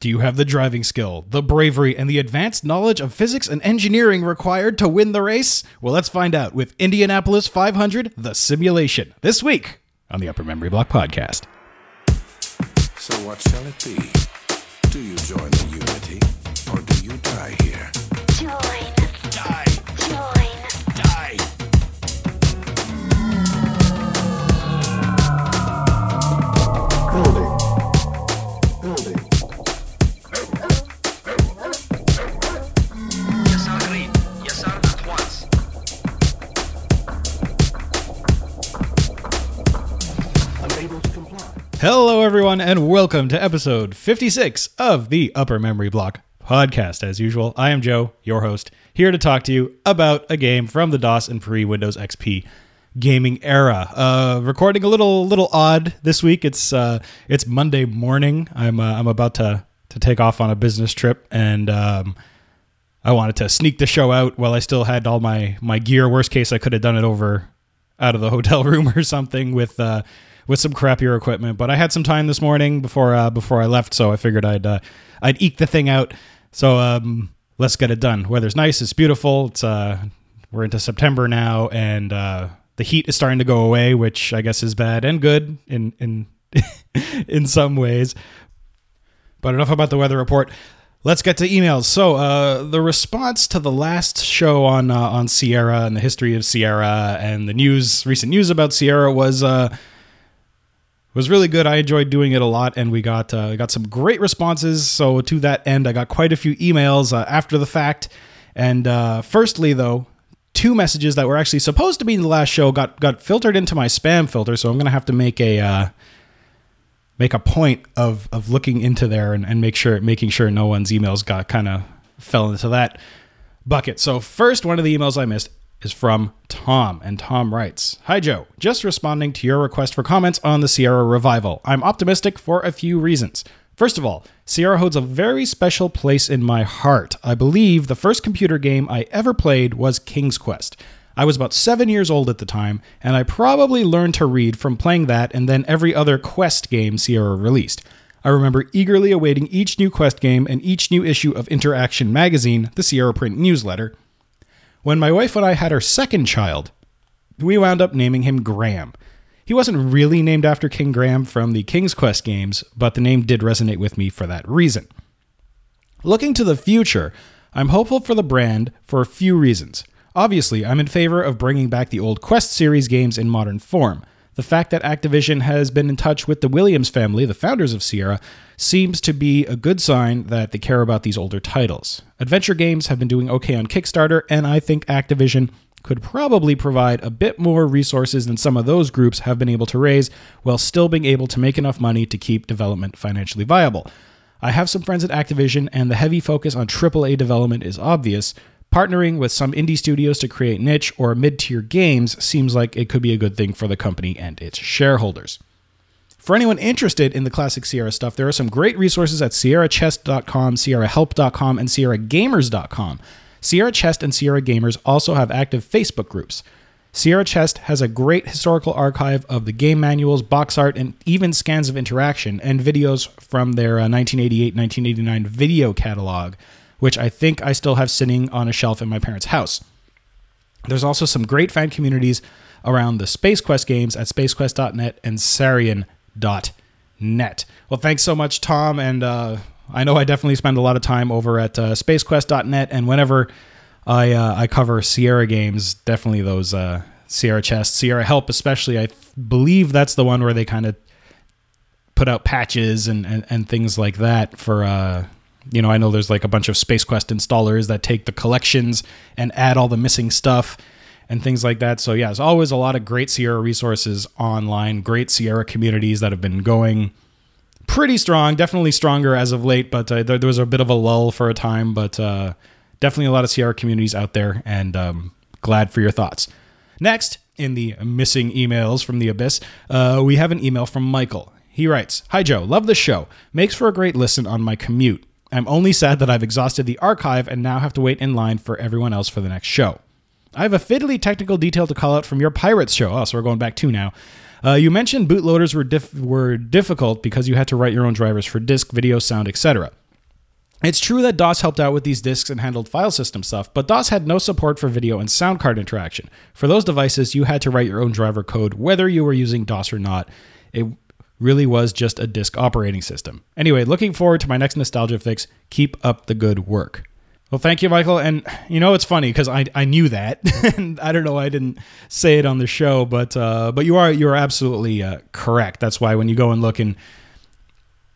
Do you have the driving skill, the bravery, and the advanced knowledge of physics and engineering required to win the race? Well, let's find out with Indianapolis 500 The Simulation this week on the Upper Memory Block Podcast. So what shall it be? Do you join the unity, Hello, everyone, and welcome to episode 56 of the Upper Memory Block Podcast. As usual, I am Joe, your host, here to talk to you about a game from the DOS and pre Windows XP gaming era. Uh, recording a little little odd this week. It's uh, it's Monday morning. I'm uh, I'm about to to take off on a business trip, and um, I wanted to sneak the show out while I still had all my my gear. Worst case, I could have done it over out of the hotel room or something with uh, with some crappier equipment. But I had some time this morning before uh, before I left, so I figured I'd uh, I'd eke the thing out. So um, let's get it done. Weather's nice. It's beautiful. It's uh, we're into September now, and uh, the heat is starting to go away, which I guess is bad and good in in in some ways. But enough about the weather report. Let's get to emails. So, uh, the response to the last show on uh, on Sierra and the history of Sierra and the news, recent news about Sierra was uh, was really good. I enjoyed doing it a lot, and we got uh, got some great responses. So, to that end, I got quite a few emails uh, after the fact. And uh, firstly, though, two messages that were actually supposed to be in the last show got got filtered into my spam filter. So, I'm gonna have to make a uh, make a point of of looking into there and, and make sure making sure no one's emails got kind of fell into that bucket. So first one of the emails I missed is from Tom and Tom writes, "Hi Joe, just responding to your request for comments on the Sierra revival. I'm optimistic for a few reasons. First of all, Sierra holds a very special place in my heart. I believe the first computer game I ever played was King's Quest. I was about seven years old at the time, and I probably learned to read from playing that and then every other Quest game Sierra released. I remember eagerly awaiting each new Quest game and each new issue of Interaction magazine, the Sierra print newsletter. When my wife and I had our second child, we wound up naming him Graham. He wasn't really named after King Graham from the King's Quest games, but the name did resonate with me for that reason. Looking to the future, I'm hopeful for the brand for a few reasons. Obviously, I'm in favor of bringing back the old Quest series games in modern form. The fact that Activision has been in touch with the Williams family, the founders of Sierra, seems to be a good sign that they care about these older titles. Adventure games have been doing okay on Kickstarter, and I think Activision could probably provide a bit more resources than some of those groups have been able to raise while still being able to make enough money to keep development financially viable. I have some friends at Activision, and the heavy focus on AAA development is obvious. Partnering with some indie studios to create niche or mid tier games seems like it could be a good thing for the company and its shareholders. For anyone interested in the classic Sierra stuff, there are some great resources at sierrachest.com, sierrahelp.com, and sierragamers.com. Sierra Chest and Sierra Gamers also have active Facebook groups. Sierra Chest has a great historical archive of the game manuals, box art, and even scans of interaction and videos from their uh, 1988 1989 video catalog, which I think I still have sitting on a shelf in my parents' house. There's also some great fan communities around the Space Quest games at spacequest.net and sarien.net. Well, thanks so much, Tom. And uh, I know I definitely spend a lot of time over at uh, spacequest.net. And whenever I, uh, I cover Sierra games, definitely those uh, Sierra Chest, Sierra Help, especially, I th- believe that's the one where they kind of put out patches and, and, and things like that for. You know, I know there's like a bunch of Space Quest installers that take the collections and add all the missing stuff and things like that. So, yeah, there's always a lot of great Sierra resources online, great Sierra communities that have been going pretty strong, definitely stronger as of late, but uh, there, there was a bit of a lull for a time, but uh, definitely a lot of Sierra communities out there, and um, glad for your thoughts. Next, in the missing emails from the abyss, uh, we have an email from Michael. He writes Hi, Joe. Love the show. Makes for a great listen on my commute. I'm only sad that I've exhausted the archive and now have to wait in line for everyone else for the next show. I have a fiddly technical detail to call out from your Pirates show. Oh, so we're going back two now. Uh, you mentioned bootloaders were dif- were difficult because you had to write your own drivers for disk, video, sound, etc. It's true that DOS helped out with these disks and handled file system stuff, but DOS had no support for video and sound card interaction. For those devices, you had to write your own driver code, whether you were using DOS or not. It really was just a disk operating system. Anyway, looking forward to my next nostalgia fix. Keep up the good work. Well, thank you, Michael. And you know, it's funny because I, I knew that, and I don't know why I didn't say it on the show, but uh, but you are you are absolutely uh, correct. That's why when you go and look in,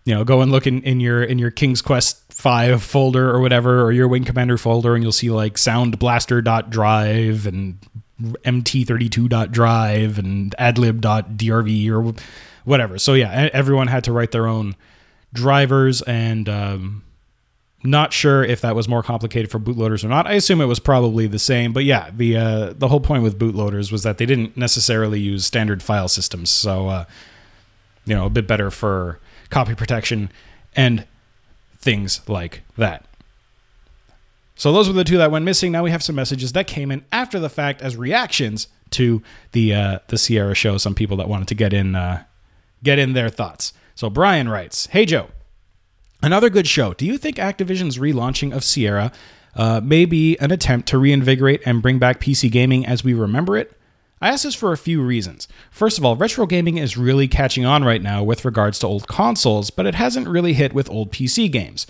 you know, go and look in, in your in your King's Quest five folder or whatever, or your Wing Commander folder, and you'll see like soundblaster.drive and mt32.drive and adlib.drv or whatever. So yeah, everyone had to write their own drivers and um, not sure if that was more complicated for bootloaders or not. I assume it was probably the same, but yeah, the uh, the whole point with bootloaders was that they didn't necessarily use standard file systems, so uh, you know, a bit better for copy protection and things like that. So those were the two that went missing. Now we have some messages that came in after the fact as reactions to the uh, the Sierra show. Some people that wanted to get in uh, get in their thoughts. So Brian writes, "Hey Joe, another good show. Do you think Activision's relaunching of Sierra uh, may be an attempt to reinvigorate and bring back PC gaming as we remember it?" I ask this for a few reasons. First of all, retro gaming is really catching on right now with regards to old consoles, but it hasn't really hit with old PC games.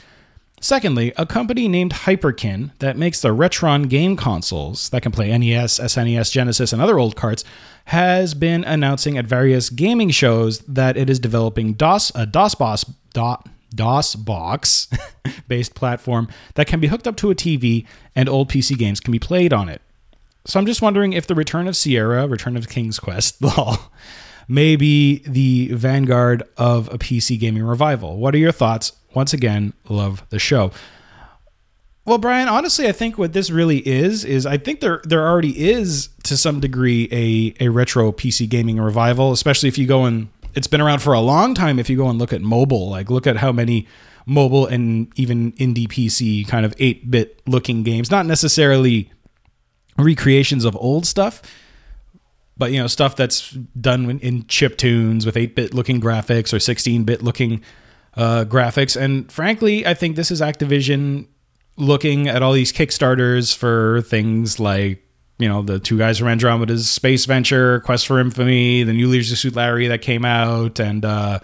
Secondly, a company named Hyperkin that makes the Retron game consoles that can play NES, SNES, Genesis, and other old carts has been announcing at various gaming shows that it is developing DOS a DOS box dot DOS box based platform that can be hooked up to a TV and old PC games can be played on it. So I'm just wondering if the return of Sierra, return of King's Quest, lol, may be the vanguard of a PC gaming revival. What are your thoughts? Once again, love the show. Well, Brian, honestly, I think what this really is is I think there there already is to some degree a a retro PC gaming revival, especially if you go and it's been around for a long time. If you go and look at mobile, like look at how many mobile and even indie PC kind of eight bit looking games, not necessarily recreations of old stuff, but you know stuff that's done in- chip tunes with 8-bit looking graphics or 16-bit looking uh, graphics and frankly i think this is activision looking at all these kickstarters for things like you know the two guys from andromeda's space venture quest for infamy the new leisure suit larry that came out and uh,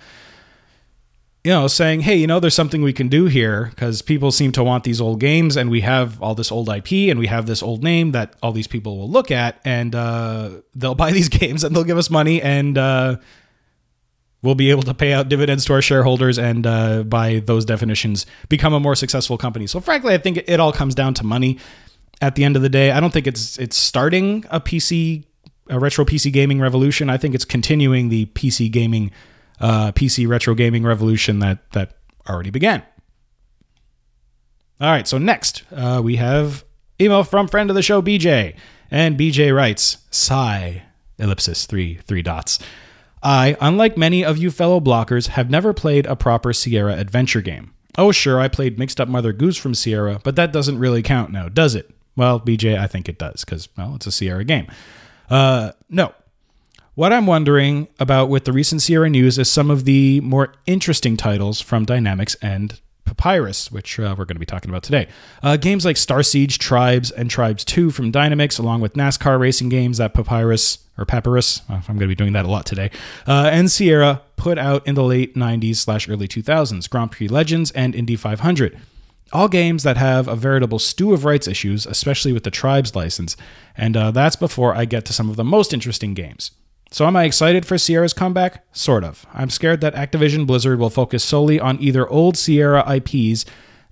you know, saying, hey, you know, there's something we can do here because people seem to want these old games and we have all this old IP and we have this old name that all these people will look at and uh, they'll buy these games and they'll give us money and uh, we'll be able to pay out dividends to our shareholders and uh, by those definitions become a more successful company. So frankly, I think it all comes down to money at the end of the day. I don't think it's it's starting a PC a retro PC gaming revolution. I think it's continuing the PC gaming uh, PC retro gaming revolution that that already began. All right, so next uh, we have email from friend of the show BJ, and BJ writes, "Sigh, ellipsis three three dots." I, unlike many of you fellow blockers, have never played a proper Sierra adventure game. Oh, sure, I played Mixed Up Mother Goose from Sierra, but that doesn't really count now, does it? Well, BJ, I think it does, because, well, it's a Sierra game. Uh, no. What I'm wondering about with the recent Sierra news is some of the more interesting titles from Dynamix and Papyrus, which uh, we're going to be talking about today. Uh, games like Star Siege, Tribes, and Tribes 2 from Dynamix, along with NASCAR racing games that Papyrus, or Papyrus, uh, I'm going to be doing that a lot today, uh, and Sierra put out in the late 90s slash early 2000s, Grand Prix Legends and Indy 500. All games that have a veritable stew of rights issues, especially with the Tribes license, and uh, that's before I get to some of the most interesting games. So, am I excited for Sierra's comeback? Sort of. I'm scared that Activision Blizzard will focus solely on either old Sierra IPs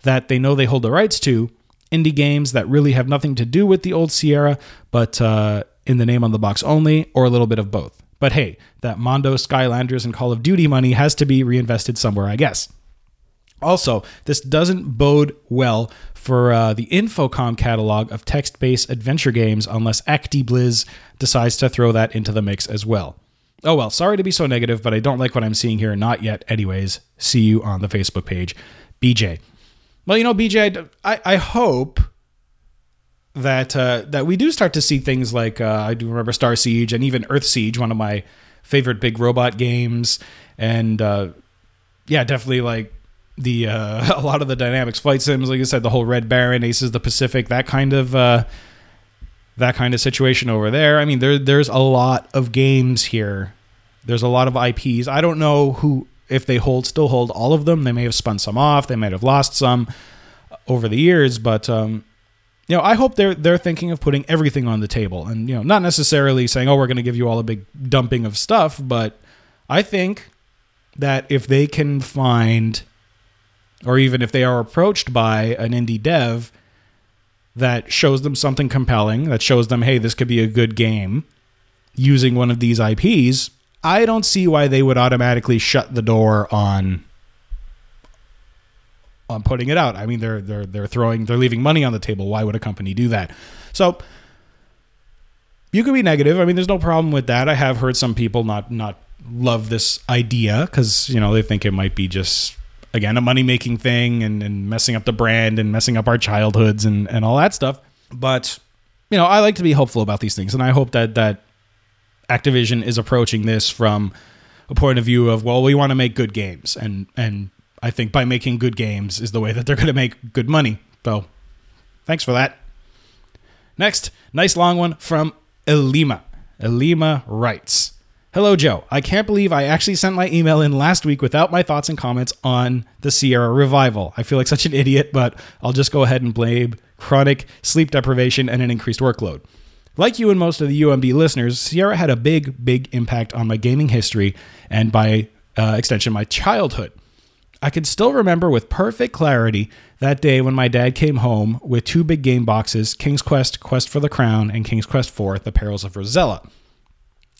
that they know they hold the rights to, indie games that really have nothing to do with the old Sierra, but uh, in the name on the box only, or a little bit of both. But hey, that Mondo, Skylanders, and Call of Duty money has to be reinvested somewhere, I guess. Also, this doesn't bode well for uh, the Infocom catalog of text based adventure games unless ActiBliz decides to throw that into the mix as well. Oh well, sorry to be so negative, but I don't like what I'm seeing here. Not yet, anyways. See you on the Facebook page. BJ. Well, you know, BJ, I, I hope that uh, that we do start to see things like uh, I do remember Star Siege and even Earth Siege, one of my favorite big robot games, and uh, yeah, definitely like the uh, a lot of the Dynamix flight sims like i said the whole red baron aces the pacific that kind of uh, that kind of situation over there. I mean there there's a lot of games here. There's a lot of ips i don't know who if they hold still hold all of them. They may have spun some off. They might have lost some over the years but um you know i hope they're they're thinking of putting everything on the table and you know not necessarily saying oh we're going to give you all a big dumping of stuff but i think that if they can find or even if they are approached by an indie dev that shows them something compelling, that shows them, hey, this could be a good game using one of these IPs, I don't see why they would automatically shut the door on on putting it out. I mean, they're they're they're throwing they're leaving money on the table. Why would a company do that? So you could be negative. I mean, there's no problem with that. I have heard some people not not love this idea because you know they think it might be just again a money making thing and, and messing up the brand and messing up our childhoods and, and all that stuff. But you know, I like to be hopeful about these things, and I hope that that Activision is approaching this from a point of view of well, we want to make good games, and and I think by making good games is the way that they're going to make good money. So, thanks for that. Next, nice long one from Elima. Elima writes. Hello, Joe. I can't believe I actually sent my email in last week without my thoughts and comments on the Sierra revival. I feel like such an idiot, but I'll just go ahead and blame chronic sleep deprivation and an increased workload. Like you and most of the UMB listeners, Sierra had a big, big impact on my gaming history and by uh, extension, my childhood. I can still remember with perfect clarity that day when my dad came home with two big game boxes King's Quest, Quest for the Crown, and King's Quest IV, The Perils of Rosella.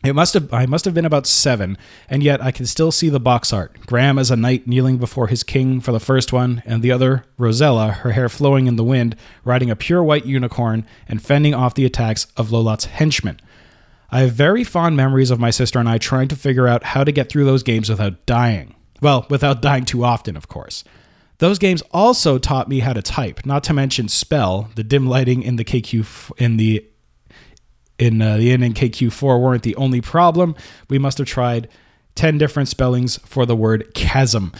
It must have I must have been about seven, and yet I can still see the box art. Graham as a knight kneeling before his king for the first one, and the other, Rosella, her hair flowing in the wind, riding a pure white unicorn and fending off the attacks of Lolotte's henchmen. I have very fond memories of my sister and I trying to figure out how to get through those games without dying. Well, without dying too often, of course. Those games also taught me how to type, not to mention spell. The dim lighting in the KQ in the in uh, the NNKQ4 weren't the only problem. We must have tried 10 different spellings for the word chasm.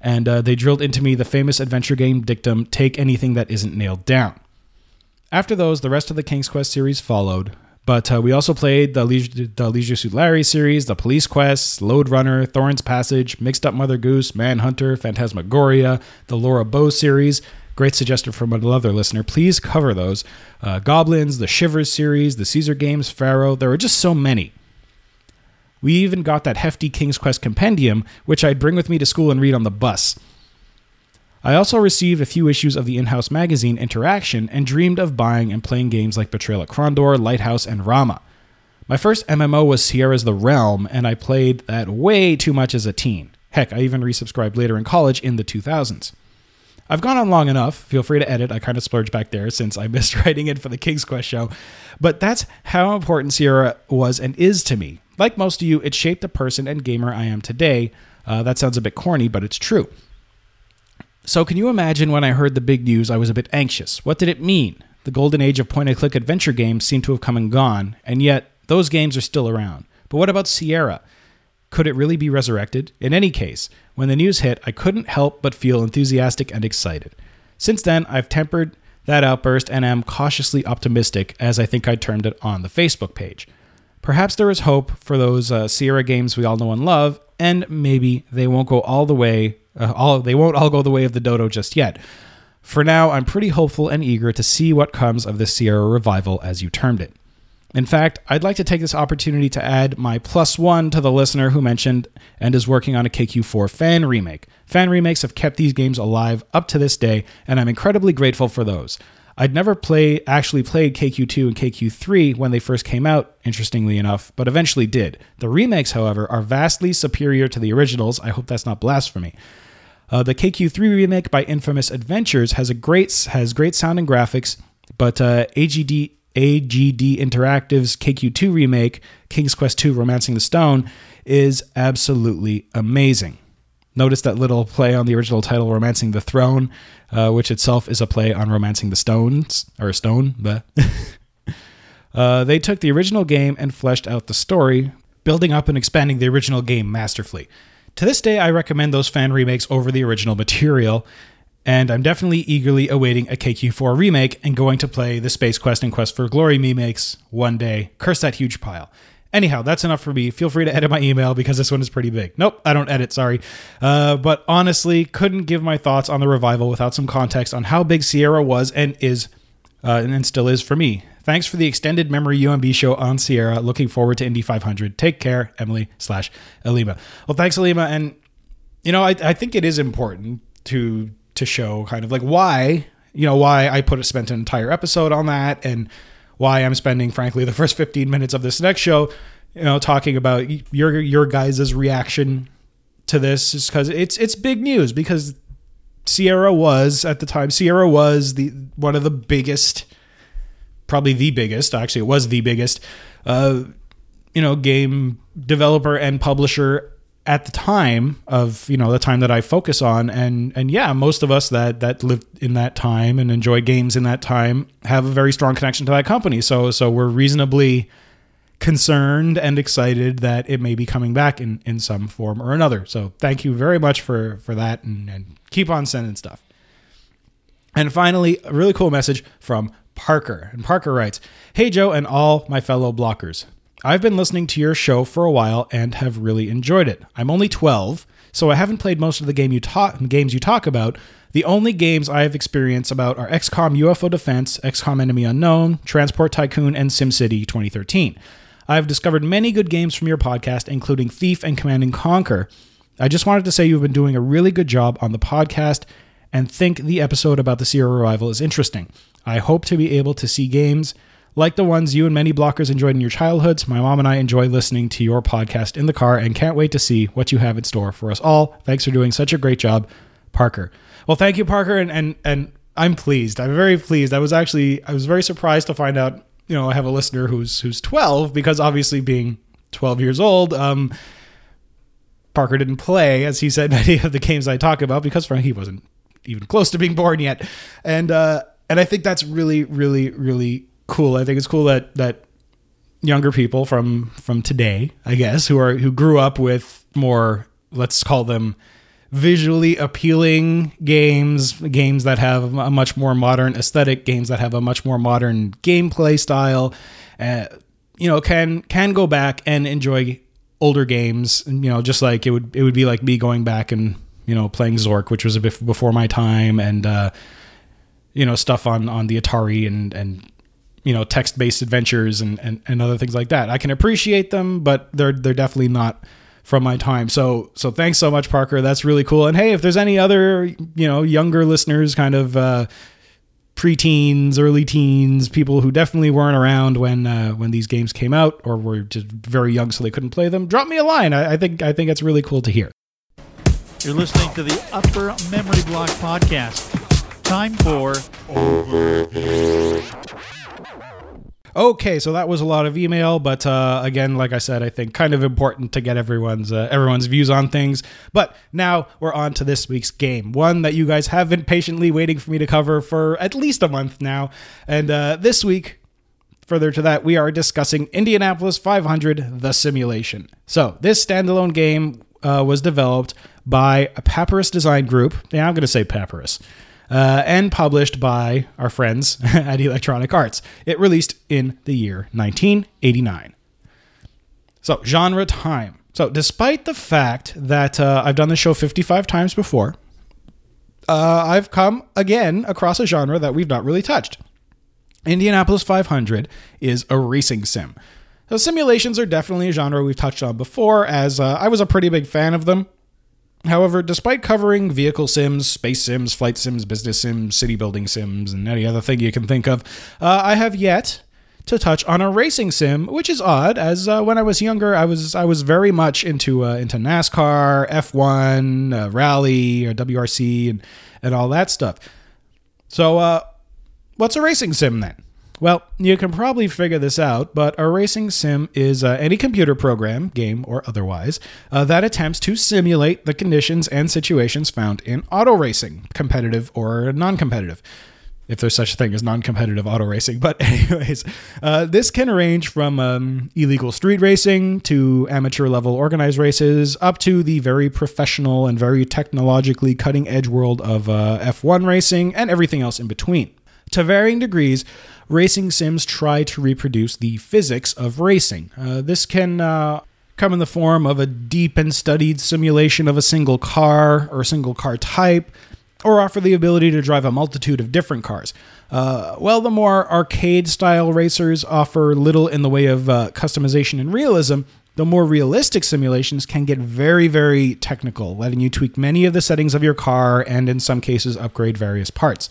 And uh, they drilled into me the famous adventure game dictum take anything that isn't nailed down. After those, the rest of the King's Quest series followed. But uh, we also played the Leisure, the Leisure Suit Larry series, the Police Quests, Lode Runner, Torin's Passage, Mixed Up Mother Goose, Manhunter, Phantasmagoria, the Laura Bow series, Great suggestion from another listener. Please cover those. Uh, Goblins, the Shivers series, the Caesar Games, Pharaoh. There are just so many. We even got that hefty King's Quest compendium, which I'd bring with me to school and read on the bus. I also received a few issues of the in house magazine Interaction and dreamed of buying and playing games like Betrayal at Krondor, Lighthouse, and Rama. My first MMO was Sierra's The Realm, and I played that way too much as a teen. Heck, I even resubscribed later in college in the 2000s. I've gone on long enough. Feel free to edit. I kind of splurged back there since I missed writing it for the King's Quest show. But that's how important Sierra was and is to me. Like most of you, it shaped the person and gamer I am today. Uh, that sounds a bit corny, but it's true. So, can you imagine when I heard the big news, I was a bit anxious? What did it mean? The golden age of point and click adventure games seemed to have come and gone, and yet those games are still around. But what about Sierra? Could it really be resurrected? In any case, when the news hit, I couldn't help but feel enthusiastic and excited. Since then, I've tempered that outburst and am cautiously optimistic, as I think I termed it on the Facebook page. Perhaps there is hope for those uh, Sierra games we all know and love, and maybe they won't go all the way. Uh, all they won't all go the way of the dodo just yet. For now, I'm pretty hopeful and eager to see what comes of this Sierra revival, as you termed it. In fact, I'd like to take this opportunity to add my plus one to the listener who mentioned and is working on a KQ4 fan remake. Fan remakes have kept these games alive up to this day, and I'm incredibly grateful for those. I'd never play actually played KQ2 and KQ3 when they first came out, interestingly enough, but eventually did. The remakes, however, are vastly superior to the originals. I hope that's not blasphemy. Uh, the KQ3 remake by Infamous Adventures has a great has great sound and graphics, but uh, AGD AGD Interactive's KQ2 remake, King's Quest II Romancing the Stone, is absolutely amazing. Notice that little play on the original title, Romancing the Throne, uh, which itself is a play on Romancing the Stones, or Stone. But uh, they took the original game and fleshed out the story, building up and expanding the original game masterfully. To this day, I recommend those fan remakes over the original material, and I'm definitely eagerly awaiting a KQ4 remake and going to play the Space Quest and Quest for Glory remakes one day. Curse that huge pile. Anyhow, that's enough for me. Feel free to edit my email because this one is pretty big. Nope, I don't edit, sorry. Uh, but honestly, couldn't give my thoughts on the revival without some context on how big Sierra was and is, uh, and still is for me. Thanks for the extended memory UMB show on Sierra. Looking forward to Indy 500. Take care, Emily slash Alima. Well, thanks, Alima. And, you know, I, I think it is important to to show kind of like why, you know, why I put a spent an entire episode on that and why I'm spending, frankly, the first 15 minutes of this next show, you know, talking about your your guys's reaction to this is because it's it's big news because Sierra was at the time Sierra was the one of the biggest probably the biggest actually it was the biggest uh you know game developer and publisher at the time of you know the time that I focus on and and yeah most of us that that lived in that time and enjoy games in that time have a very strong connection to that company so so we're reasonably concerned and excited that it may be coming back in in some form or another so thank you very much for for that and, and keep on sending stuff and finally, a really cool message from Parker. And Parker writes Hey, Joe, and all my fellow blockers. I've been listening to your show for a while and have really enjoyed it. I'm only 12, so I haven't played most of the game you talk, games you talk about. The only games I have experience about are XCOM UFO Defense, XCOM Enemy Unknown, Transport Tycoon, and SimCity 2013. I have discovered many good games from your podcast, including Thief and Command and Conquer. I just wanted to say you've been doing a really good job on the podcast and think the episode about the Sierra Revival is interesting. I hope to be able to see games like the ones you and many blockers enjoyed in your childhoods. My mom and I enjoy listening to your podcast in the car and can't wait to see what you have in store for us all. Thanks for doing such a great job, Parker. Well, thank you, Parker, and and and I'm pleased. I'm very pleased. I was actually I was very surprised to find out, you know, I have a listener who's who's 12 because obviously being 12 years old, um Parker didn't play, as he said, many of the games I talk about because frankly he wasn't even close to being born yet. And uh, and I think that's really, really, really cool. I think it's cool that that younger people from from today, I guess, who are who grew up with more, let's call them visually appealing games, games that have a much more modern aesthetic, games that have a much more modern gameplay style, uh, you know, can can go back and enjoy older games. You know, just like it would it would be like me going back and you know playing Zork, which was a bit before my time, and uh, you know stuff on on the Atari and and you know text based adventures and, and and other things like that. I can appreciate them, but they're they're definitely not from my time. So so thanks so much, Parker. That's really cool. And hey, if there's any other you know younger listeners, kind of. Uh, preteens, early teens, people who definitely weren't around when uh, when these games came out or were just very young, so they couldn't play them. Drop me a line. I, I think I think it's really cool to hear. You're listening to the Upper Memory Block podcast. Time for Okay, so that was a lot of email, but uh, again, like I said, I think kind of important to get everyone's uh, everyone's views on things. But now we're on to this week's game, one that you guys have been patiently waiting for me to cover for at least a month now. And uh, this week, further to that, we are discussing Indianapolis 500: The Simulation. So this standalone game uh, was developed by a Papyrus Design Group. Yeah, I'm going to say Papyrus uh, and published by our friends at Electronic Arts. It released in the year 1989. So, genre time. So, despite the fact that uh, I've done the show 55 times before, uh, I've come again across a genre that we've not really touched. Indianapolis 500 is a racing sim. So simulations are definitely a genre we've touched on before, as uh, I was a pretty big fan of them. However, despite covering vehicle sims, space sims, flight sims, business sims, city building sims, and any other thing you can think of, uh, I have yet to touch on a racing sim, which is odd, as uh, when I was younger, I was I was very much into uh, into NASCAR, F1, uh, rally, or WRC, and and all that stuff. So, uh, what's a racing sim then? Well, you can probably figure this out, but a racing sim is uh, any computer program, game or otherwise, uh, that attempts to simulate the conditions and situations found in auto racing, competitive or non competitive. if there's such a thing as non-competitive auto racing. But anyways, uh, this can range from um, illegal street racing to amateur level organized races, up to the very professional and very technologically cutting edge world of uh, F1 racing and everything else in between. To varying degrees, racing sims try to reproduce the physics of racing. Uh, this can uh, come in the form of a deep and studied simulation of a single car or a single car type, or offer the ability to drive a multitude of different cars. Uh, well, the more arcade style racers offer little in the way of uh, customization and realism, the more realistic simulations can get very, very technical, letting you tweak many of the settings of your car and, in some cases, upgrade various parts.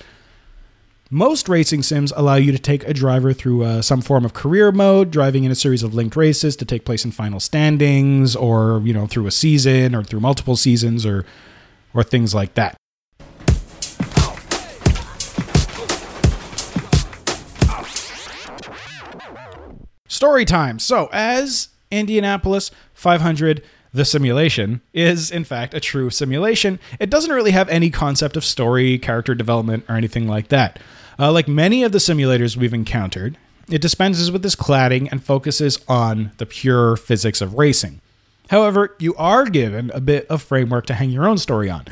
Most racing sims allow you to take a driver through uh, some form of career mode, driving in a series of linked races to take place in final standings, or you know through a season, or through multiple seasons, or or things like that. Story time. So, as Indianapolis 500, the simulation is in fact a true simulation, it doesn't really have any concept of story, character development, or anything like that. Uh, like many of the simulators we've encountered, it dispenses with this cladding and focuses on the pure physics of racing. However, you are given a bit of framework to hang your own story on.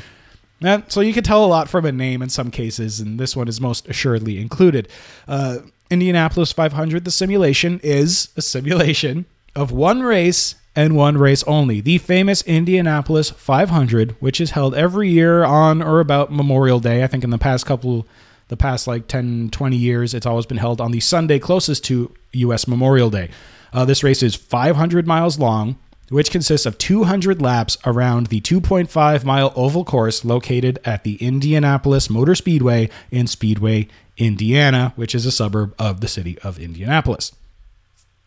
Uh, so you can tell a lot from a name in some cases, and this one is most assuredly included. Uh, Indianapolis 500, the simulation, is a simulation of one race and one race only. The famous Indianapolis 500, which is held every year on or about Memorial Day. I think in the past couple, the past like 10, 20 years, it's always been held on the Sunday closest to U.S. Memorial Day. Uh, this race is 500 miles long, which consists of 200 laps around the 2.5 mile oval course located at the Indianapolis Motor Speedway in Speedway, Indiana, which is a suburb of the city of Indianapolis.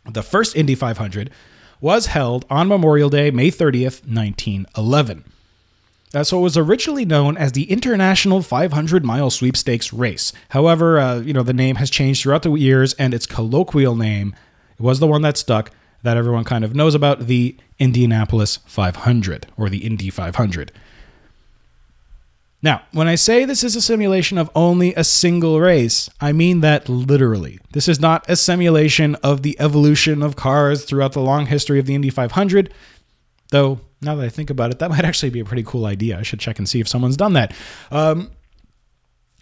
The first Indy 500 was held on Memorial Day, May 30th, 1911. Uh, so it was originally known as the International 500 Mile Sweepstakes Race. However, uh, you know the name has changed throughout the years, and its colloquial name was the one that stuck that everyone kind of knows about the Indianapolis 500 or the Indy 500. Now, when I say this is a simulation of only a single race, I mean that literally. This is not a simulation of the evolution of cars throughout the long history of the Indy 500, though now that I think about it, that might actually be a pretty cool idea. I should check and see if someone's done that. Um,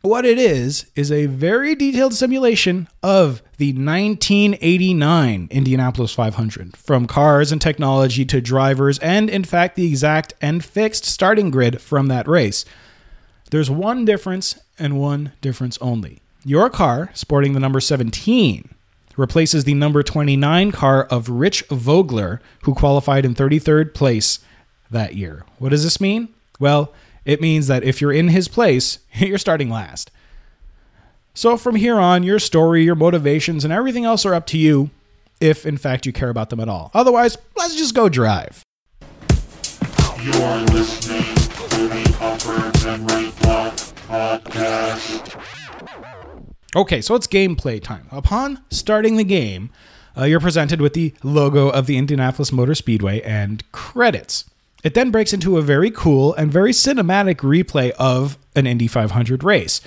what it is, is a very detailed simulation of the 1989 Indianapolis 500, from cars and technology to drivers, and in fact, the exact and fixed starting grid from that race. There's one difference and one difference only. Your car, sporting the number 17, replaces the number 29 car of Rich Vogler, who qualified in 33rd place that year. What does this mean? Well, it means that if you're in his place, you're starting last. So from here on, your story, your motivations, and everything else are up to you, if in fact you care about them at all. Otherwise, let's just go drive. You're listening to the Upper Block Podcast. Okay, so it's gameplay time. Upon starting the game, uh, you're presented with the logo of the Indianapolis Motor Speedway and credits. It then breaks into a very cool and very cinematic replay of an Indy 500 race.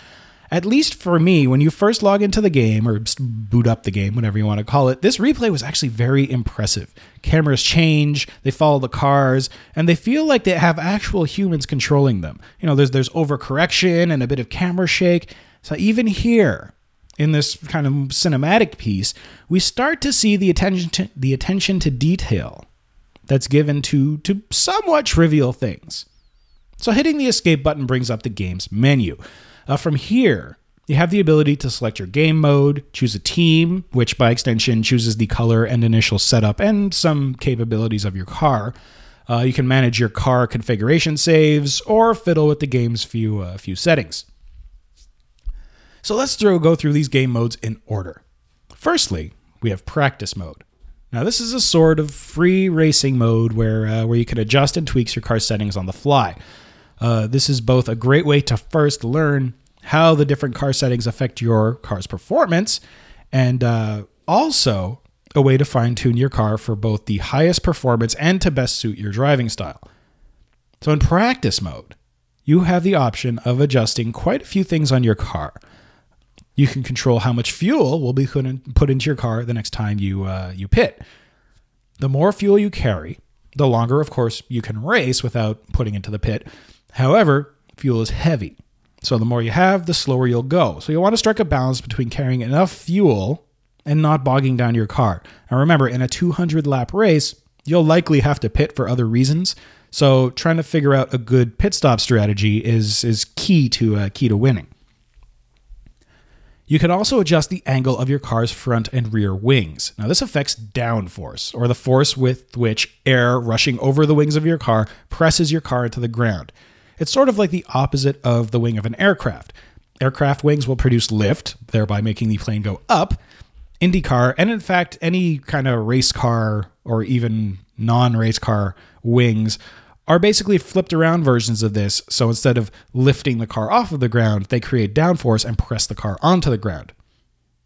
At least for me, when you first log into the game or boot up the game, whatever you want to call it, this replay was actually very impressive. Cameras change, they follow the cars, and they feel like they have actual humans controlling them. You know, there's there's overcorrection and a bit of camera shake. So even here, in this kind of cinematic piece, we start to see the attention to, the attention to detail that's given to to somewhat trivial things. So hitting the escape button brings up the game's menu. Uh, from here, you have the ability to select your game mode, choose a team, which by extension chooses the color and initial setup and some capabilities of your car. Uh, you can manage your car configuration saves or fiddle with the game's few uh, few settings. So let's throw, go through these game modes in order. Firstly, we have practice mode. Now, this is a sort of free racing mode where uh, where you can adjust and tweak your car settings on the fly. Uh, this is both a great way to first learn how the different car settings affect your car's performance, and uh, also a way to fine tune your car for both the highest performance and to best suit your driving style. So, in practice mode, you have the option of adjusting quite a few things on your car. You can control how much fuel will be put into your car the next time you uh, you pit. The more fuel you carry, the longer, of course, you can race without putting into the pit. However, fuel is heavy. So the more you have, the slower you'll go. So you want to strike a balance between carrying enough fuel and not bogging down your car. And remember, in a 200 lap race, you'll likely have to pit for other reasons. So trying to figure out a good pit stop strategy is is key to uh, key to winning. You can also adjust the angle of your car's front and rear wings. Now, this affects downforce, or the force with which air rushing over the wings of your car presses your car into the ground. It's sort of like the opposite of the wing of an aircraft. Aircraft wings will produce lift, thereby making the plane go up. IndyCar, and in fact, any kind of race car or even non race car wings are basically flipped around versions of this. So instead of lifting the car off of the ground, they create downforce and press the car onto the ground.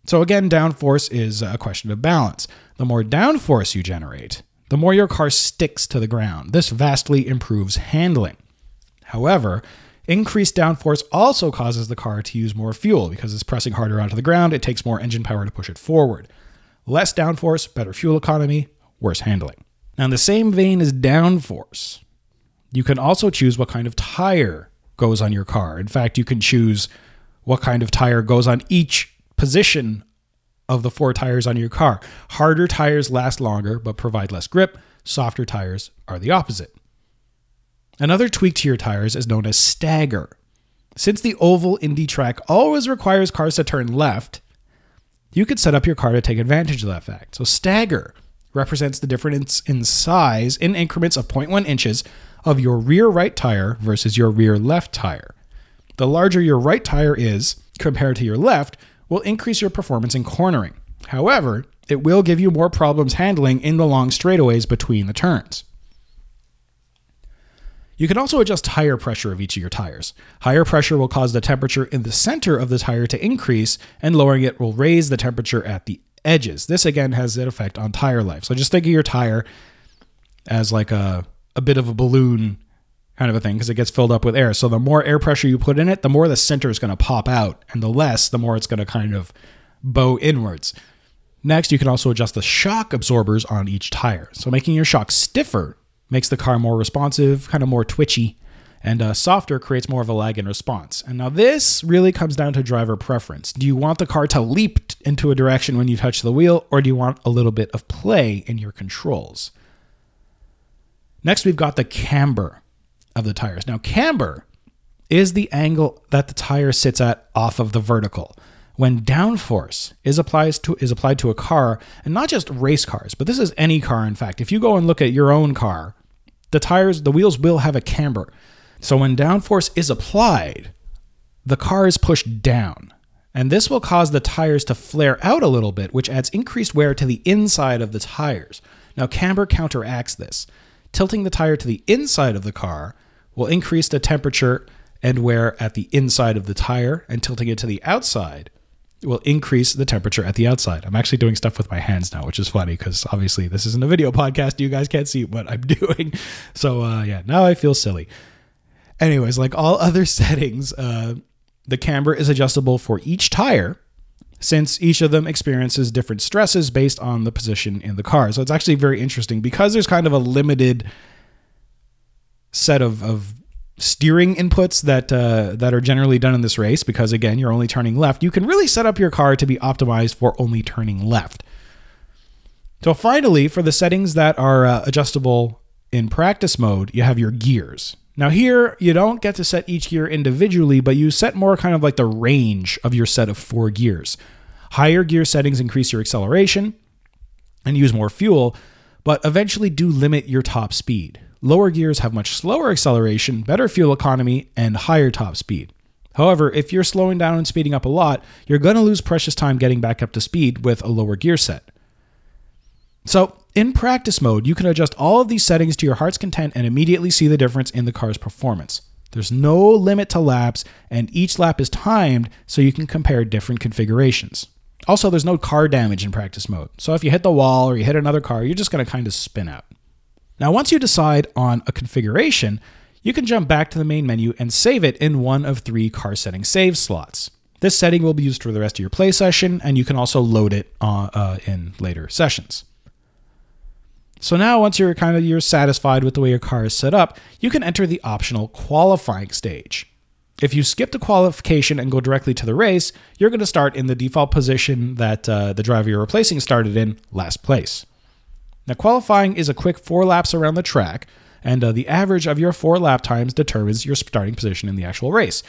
So again, downforce is a question of balance. The more downforce you generate, the more your car sticks to the ground. This vastly improves handling. However, increased downforce also causes the car to use more fuel because it's pressing harder onto the ground. It takes more engine power to push it forward. Less downforce, better fuel economy, worse handling. Now, in the same vein as downforce, you can also choose what kind of tire goes on your car. In fact, you can choose what kind of tire goes on each position of the four tires on your car. Harder tires last longer but provide less grip. Softer tires are the opposite. Another tweak to your tires is known as stagger. Since the oval Indy track always requires cars to turn left, you could set up your car to take advantage of that fact. So stagger represents the difference in size in increments of 0.1 inches of your rear right tire versus your rear left tire. The larger your right tire is compared to your left will increase your performance in cornering. However, it will give you more problems handling in the long straightaways between the turns. You can also adjust tire pressure of each of your tires. Higher pressure will cause the temperature in the center of the tire to increase, and lowering it will raise the temperature at the edges. This again has an effect on tire life. So just think of your tire as like a, a bit of a balloon kind of a thing because it gets filled up with air. So the more air pressure you put in it, the more the center is going to pop out, and the less, the more it's going to kind of bow inwards. Next, you can also adjust the shock absorbers on each tire. So making your shock stiffer makes the car more responsive, kind of more twitchy, and uh, softer creates more of a lag in response. And now this really comes down to driver preference. Do you want the car to leap into a direction when you touch the wheel, or do you want a little bit of play in your controls? Next, we've got the camber of the tires. Now, camber is the angle that the tire sits at off of the vertical. When downforce is applied to is applied to a car, and not just race cars, but this is any car. In fact, if you go and look at your own car, the tires, the wheels will have a camber. So when downforce is applied, the car is pushed down. And this will cause the tires to flare out a little bit, which adds increased wear to the inside of the tires. Now, camber counteracts this. Tilting the tire to the inside of the car will increase the temperature and wear at the inside of the tire, and tilting it to the outside will increase the temperature at the outside. I'm actually doing stuff with my hands now, which is funny because obviously this isn't a video podcast. You guys can't see what I'm doing. So, uh, yeah, now I feel silly. Anyways, like all other settings, uh, the camber is adjustable for each tire since each of them experiences different stresses based on the position in the car. So it's actually very interesting. Because there's kind of a limited set of, of steering inputs that uh, that are generally done in this race because again you're only turning left you can really set up your car to be optimized for only turning left. So finally for the settings that are uh, adjustable in practice mode you have your gears now here you don't get to set each gear individually but you set more kind of like the range of your set of four gears higher gear settings increase your acceleration and use more fuel but eventually do limit your top speed Lower gears have much slower acceleration, better fuel economy, and higher top speed. However, if you're slowing down and speeding up a lot, you're going to lose precious time getting back up to speed with a lower gear set. So, in practice mode, you can adjust all of these settings to your heart's content and immediately see the difference in the car's performance. There's no limit to laps, and each lap is timed so you can compare different configurations. Also, there's no car damage in practice mode, so if you hit the wall or you hit another car, you're just going to kind of spin out. Now, once you decide on a configuration, you can jump back to the main menu and save it in one of three car setting save slots. This setting will be used for the rest of your play session, and you can also load it uh, uh, in later sessions. So now, once you're kind of you're satisfied with the way your car is set up, you can enter the optional qualifying stage. If you skip the qualification and go directly to the race, you're going to start in the default position that uh, the driver you're replacing started in, last place. Now, qualifying is a quick four laps around the track, and uh, the average of your four lap times determines your starting position in the actual race.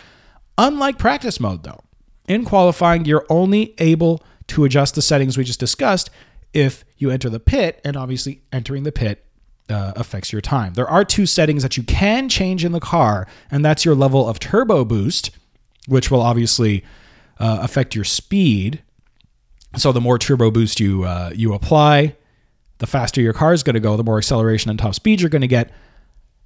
Unlike practice mode, though, in qualifying, you're only able to adjust the settings we just discussed if you enter the pit, and obviously entering the pit uh, affects your time. There are two settings that you can change in the car, and that's your level of turbo boost, which will obviously uh, affect your speed. So the more turbo boost you uh, you apply, the faster your car is going to go, the more acceleration and top speed you're going to get.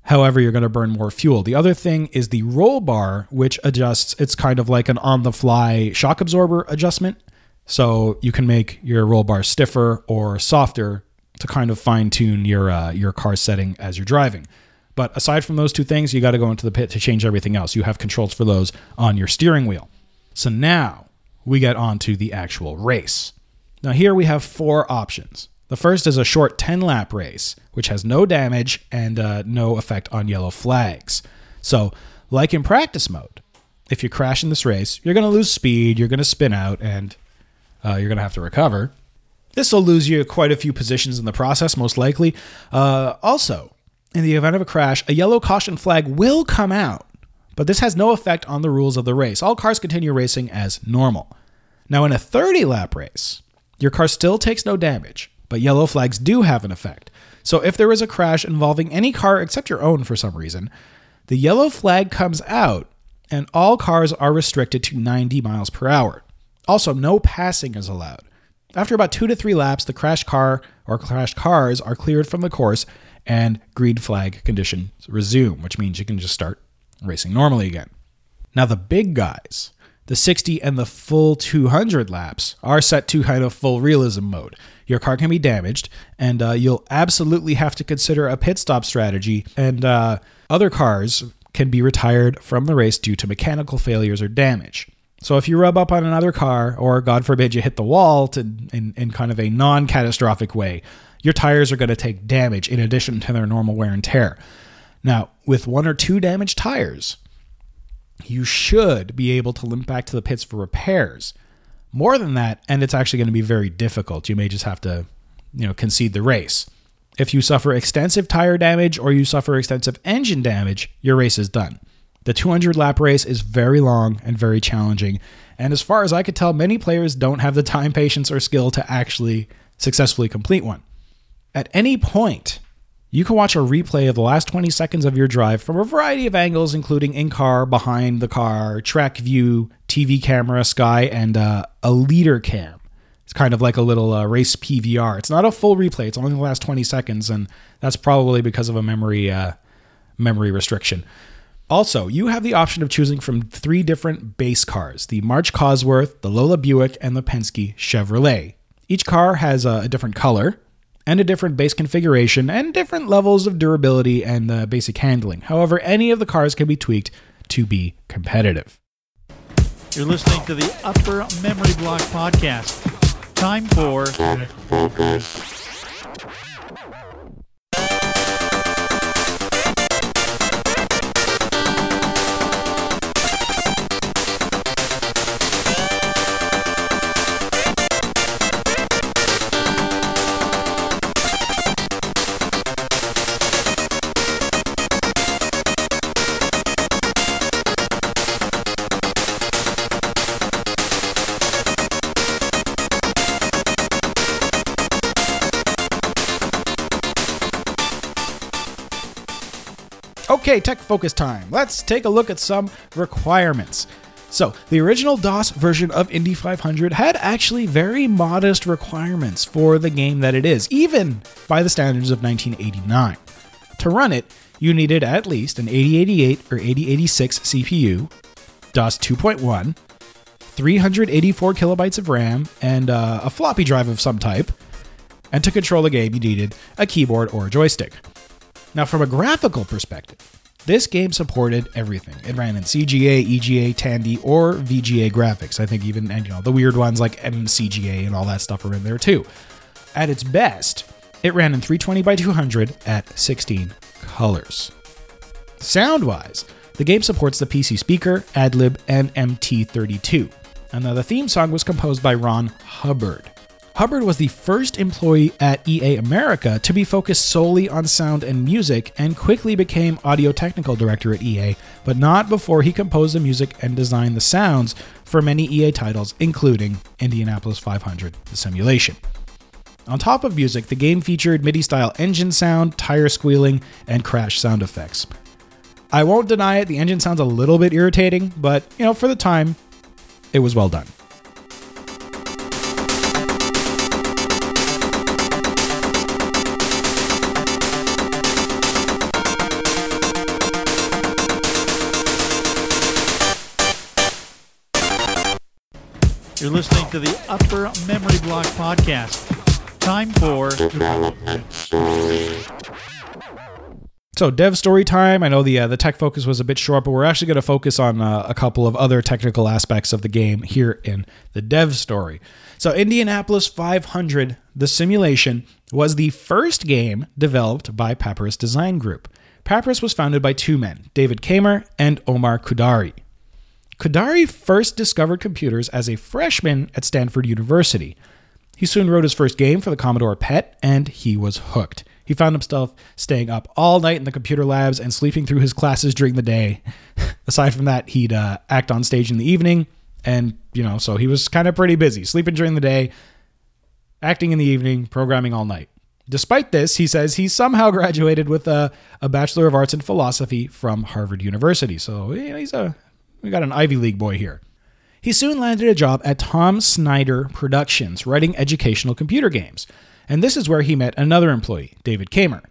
However, you're going to burn more fuel. The other thing is the roll bar, which adjusts. It's kind of like an on the fly shock absorber adjustment. So you can make your roll bar stiffer or softer to kind of fine tune your uh, your car setting as you're driving. But aside from those two things, you got to go into the pit to change everything else. You have controls for those on your steering wheel. So now we get on to the actual race. Now here we have four options. The first is a short 10 lap race, which has no damage and uh, no effect on yellow flags. So, like in practice mode, if you crash in this race, you're going to lose speed, you're going to spin out, and uh, you're going to have to recover. This will lose you quite a few positions in the process, most likely. Uh, also, in the event of a crash, a yellow caution flag will come out, but this has no effect on the rules of the race. All cars continue racing as normal. Now, in a 30 lap race, your car still takes no damage, but yellow flags do have an effect. So, if there is a crash involving any car except your own for some reason, the yellow flag comes out and all cars are restricted to 90 miles per hour. Also, no passing is allowed. After about two to three laps, the crash car or crashed cars are cleared from the course and green flag conditions resume, which means you can just start racing normally again. Now, the big guys, the 60 and the full 200 laps, are set to kind of full realism mode. Your car can be damaged, and uh, you'll absolutely have to consider a pit stop strategy, and uh, other cars can be retired from the race due to mechanical failures or damage. So if you rub up on another car, or God forbid you hit the wall to, in, in kind of a non catastrophic way, your tires are going to take damage in addition to their normal wear and tear. Now, with one or two damaged tires, you should be able to limp back to the pits for repairs. More than that, and it's actually going to be very difficult. You may just have to, you know, concede the race. If you suffer extensive tire damage or you suffer extensive engine damage, your race is done. The 200 lap race is very long and very challenging, and as far as I could tell, many players don't have the time, patience, or skill to actually successfully complete one. At any point, you can watch a replay of the last 20 seconds of your drive from a variety of angles, including in car, behind the car, track view, TV camera, sky, and uh, a leader cam. It's kind of like a little uh, race PVR. It's not a full replay; it's only the last 20 seconds, and that's probably because of a memory uh, memory restriction. Also, you have the option of choosing from three different base cars: the March Cosworth, the Lola Buick, and the Penske Chevrolet. Each car has a, different color, and a different base configuration and different levels of durability and uh, basic handling. However, any of the cars can be tweaked to be competitive. You're listening to the Upper Memory Block Podcast. Time for Okay, tech focus time. Let's take a look at some requirements. So, the original DOS version of Indy 500 had actually very modest requirements for the game that it is, even by the standards of 1989. To run it, you needed at least an 8088 or 8086 CPU, DOS 2.1, 384 kilobytes of RAM, and uh, a floppy drive of some type. And to control the game, you needed a keyboard or a joystick. Now, from a graphical perspective, This game supported everything. It ran in CGA, EGA, Tandy, or VGA graphics. I think even and you know the weird ones like MCGA and all that stuff are in there too. At its best, it ran in 320 by 200 at 16 colors. Sound wise, the game supports the PC speaker, AdLib, and MT32. And the theme song was composed by Rob Hubbard. Hubbard was the first employee at EA America to be focused solely on sound and music and quickly became audio technical director at EA, but not before he composed the music and designed the sounds for many EA titles, including Indianapolis 500, the simulation. On top of music, the game featured MIDI style engine sound, tire squealing, and crash sound effects. I won't deny it, the engine sounds a little bit irritating, but you know, for the time, it was well done. You're listening to the Upper Memory Block Podcast. Time for So, dev story time. I know the uh, the tech focus was a bit short, but we're actually going to focus on uh, a couple of other technical aspects of the game here in the dev story. So, Indianapolis 500, the simulation, was the first game developed by Papyrus Design Group. Papyrus was founded by two men, David Kaemmer and Omar Kudari. Kudari first discovered computers as a freshman at Stanford University. He soon wrote his first game for the Commodore PET, and he was hooked. He found himself staying up all night in the computer labs and sleeping through his classes during the day. Aside from that, he'd uh, act on stage in the evening, and, you know, so he was kind of pretty busy, sleeping during the day, acting in the evening, programming all night. Despite this, he says he somehow graduated with a, a Bachelor of Arts in Philosophy from Harvard University. So you know, he's a we got an Ivy League boy here. He soon landed a job at Tom Snyder Productions, writing educational computer games. And this is where he met another employee, David Kaemmer.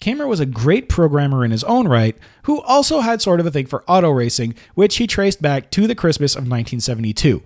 Kaemmer was a great programmer in his own right, who also had sort of a thing for auto racing, which he traced back to the Christmas of 1972.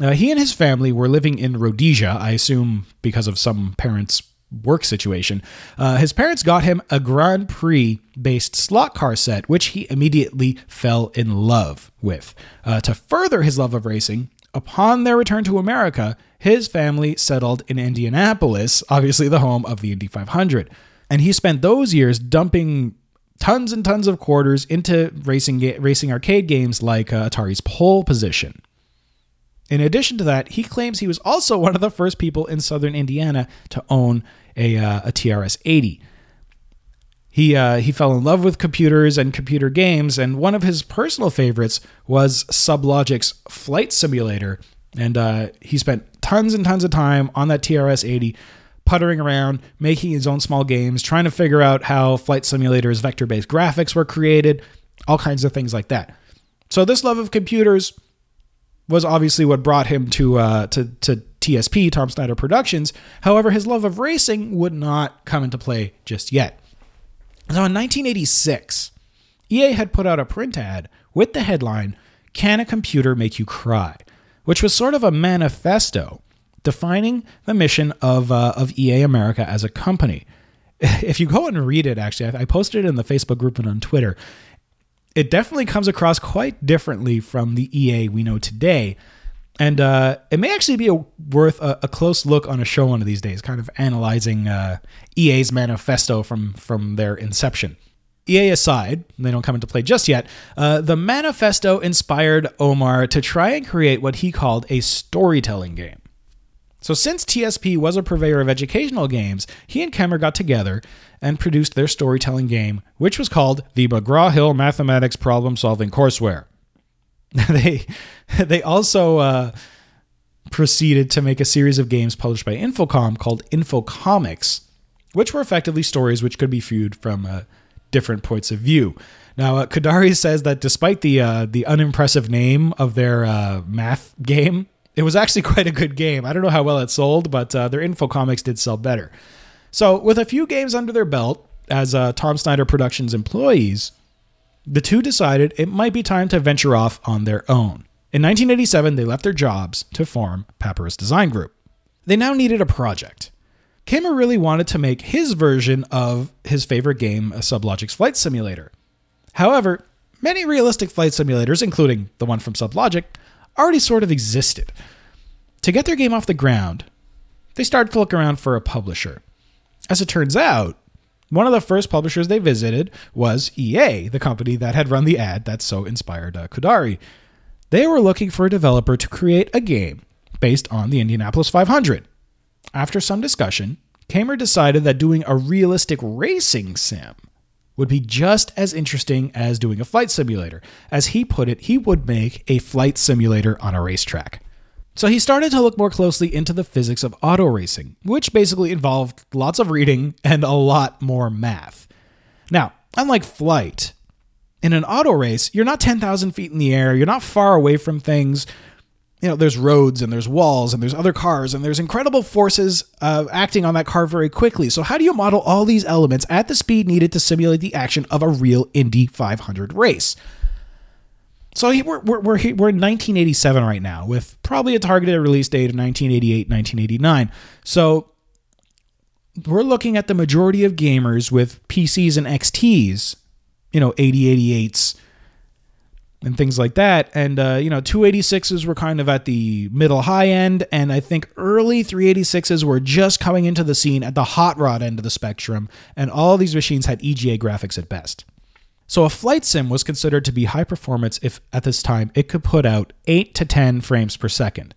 Uh, he and his family were living in Rhodesia, I assume because of some parents' work situation. Uh, his parents got him a Grand Prix based slot car set, which he immediately fell in love with. Uh, to further his love of racing, upon their return to America, his family settled in Indianapolis, obviously the home of the Indy 500. And he spent those years dumping tons and tons of quarters into racing racing arcade games like uh, Atari's Pole Position. In addition to that, he claims he was also one of the first people in southern Indiana to own a, uh, a TRS 80. He, uh, he fell in love with computers and computer games, and one of his personal favorites was Sublogic's Flight Simulator. And uh, he spent tons and tons of time on that TRS 80, puttering around, making his own small games, trying to figure out how Flight Simulator's vector based graphics were created, all kinds of things like that. So, this love of computers was obviously what brought him to uh, to to TSP, Tom Snyder Productions. However, his love of racing would not come into play just yet. So in 1986, EA had put out a print ad with the headline "Can a computer make you cry?" which was sort of a manifesto defining the mission of uh, of EA America as a company. If you go and read it, actually, I I posted it in the Facebook group and on Twitter it definitely comes across quite differently from the EA we know today. And uh, it may actually be a, worth a, a, close look on a show one of these days, kind of analyzing uh, EA's manifesto from from their inception. EA aside, they don't come into play just yet. Uh, the manifesto inspired Omar to try and create what he called a storytelling game. So, since TSP was a purveyor of educational games, he and Kaemmer got together and produced their storytelling game, which was called the McGraw Hill Mathematics Problem Solving Courseware. they, they also uh, proceeded to make a series of games published by Infocom called Infocomics, which were effectively stories which could be viewed from uh, different points of view. Now, uh, Kadari says that despite the uh, the unimpressive name of their uh, math game, it was actually quite a good game. I don't know how well it sold, but uh, their Infocomics did sell better. So, with a few games under their belt as uh, Tom Snyder Productions employees, the two decided it might be time to venture off on their own. In 1987, they left their jobs to form Papyrus Design Group. They now needed a project. Kaemmer really wanted to make his version of his favorite game, a Sublogic's Flight Simulator. However, many realistic flight simulators, including the one from Sublogic, already sort of existed. To get their game off the ground, they started to look around for a publisher. As it turns out, one of the first publishers they visited was EA, the company that had run the ad that so inspired uh, Kudari. They were looking for a developer to create a game based on the Indianapolis 500. After some discussion, Kaemmer decided that doing a realistic racing sim would be just as interesting as doing a flight simulator. As he put it, he would make a flight simulator on a racetrack. So he started to look more closely into the physics of auto racing, which basically involved lots of reading and a lot more math. Now, unlike flight, in an auto race, you're not 10,000 feet in the air, you're not far away from things. You know, there's roads and there's walls and there's other cars and there's incredible forces uh, acting on that car very quickly. So, how do you model all these elements at the speed needed to simulate the action of a real Indy 500 race? So we're, we're, we're, we're in 1987 right now with probably a targeted release date of 1988, 1989. So we're looking at the majority of gamers with PCs and XTs, you know, 8088s and things like that. And, uh, you know, 286s were kind of at the middle high end. And I think early 386s were just coming into the scene at the hot rod end of the spectrum. And all these machines had EGA graphics at best. So a flight sim was considered to be high performance if at this time it could put out 8 to 10 frames per second.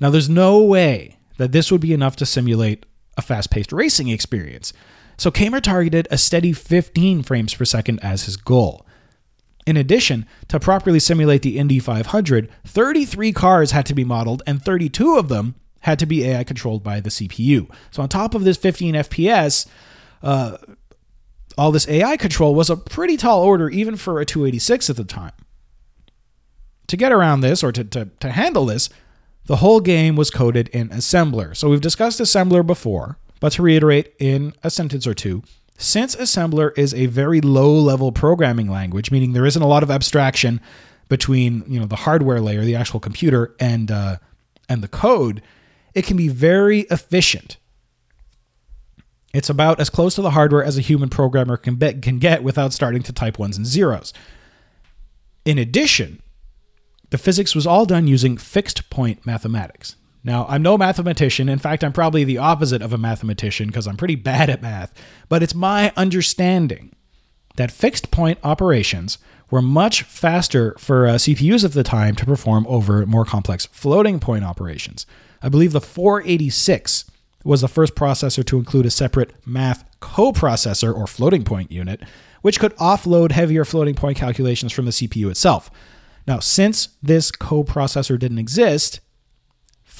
Now there's no way that this would be enough to simulate a fast-paced racing experience. So Kaemmer targeted a steady 15 frames per second as his goal. In addition, to properly simulate the Indy 500, 33 cars had to be modeled and 32 of them had to be AI controlled by the CPU. So on top of this 15 FPS, uh, all this AI control was a pretty tall order even for a 286 at the time. To get around this or to, to, to handle this, the whole game was coded in assembler. So we've discussed assembler before, but to reiterate in a sentence or two, since assembler is a very low level programming language, meaning there isn't a lot of abstraction between you know the hardware layer, the actual computer, and uh, and the code, it can be very efficient it's about as close to the hardware as a human programmer can, be, can get without starting to type ones and zeros. In addition, the physics was all done using fixed point mathematics. Now, I'm no mathematician. In fact, I'm probably the opposite of a mathematician because I'm pretty bad at math. But it's my understanding that fixed point operations were much faster for uh, CPUs of the time to perform over more complex floating point operations. I believe the 486 was the first processor to include a separate math coprocessor or floating point unit, which could offload heavier floating point calculations from the CPU itself. Now, since this coprocessor didn't exist,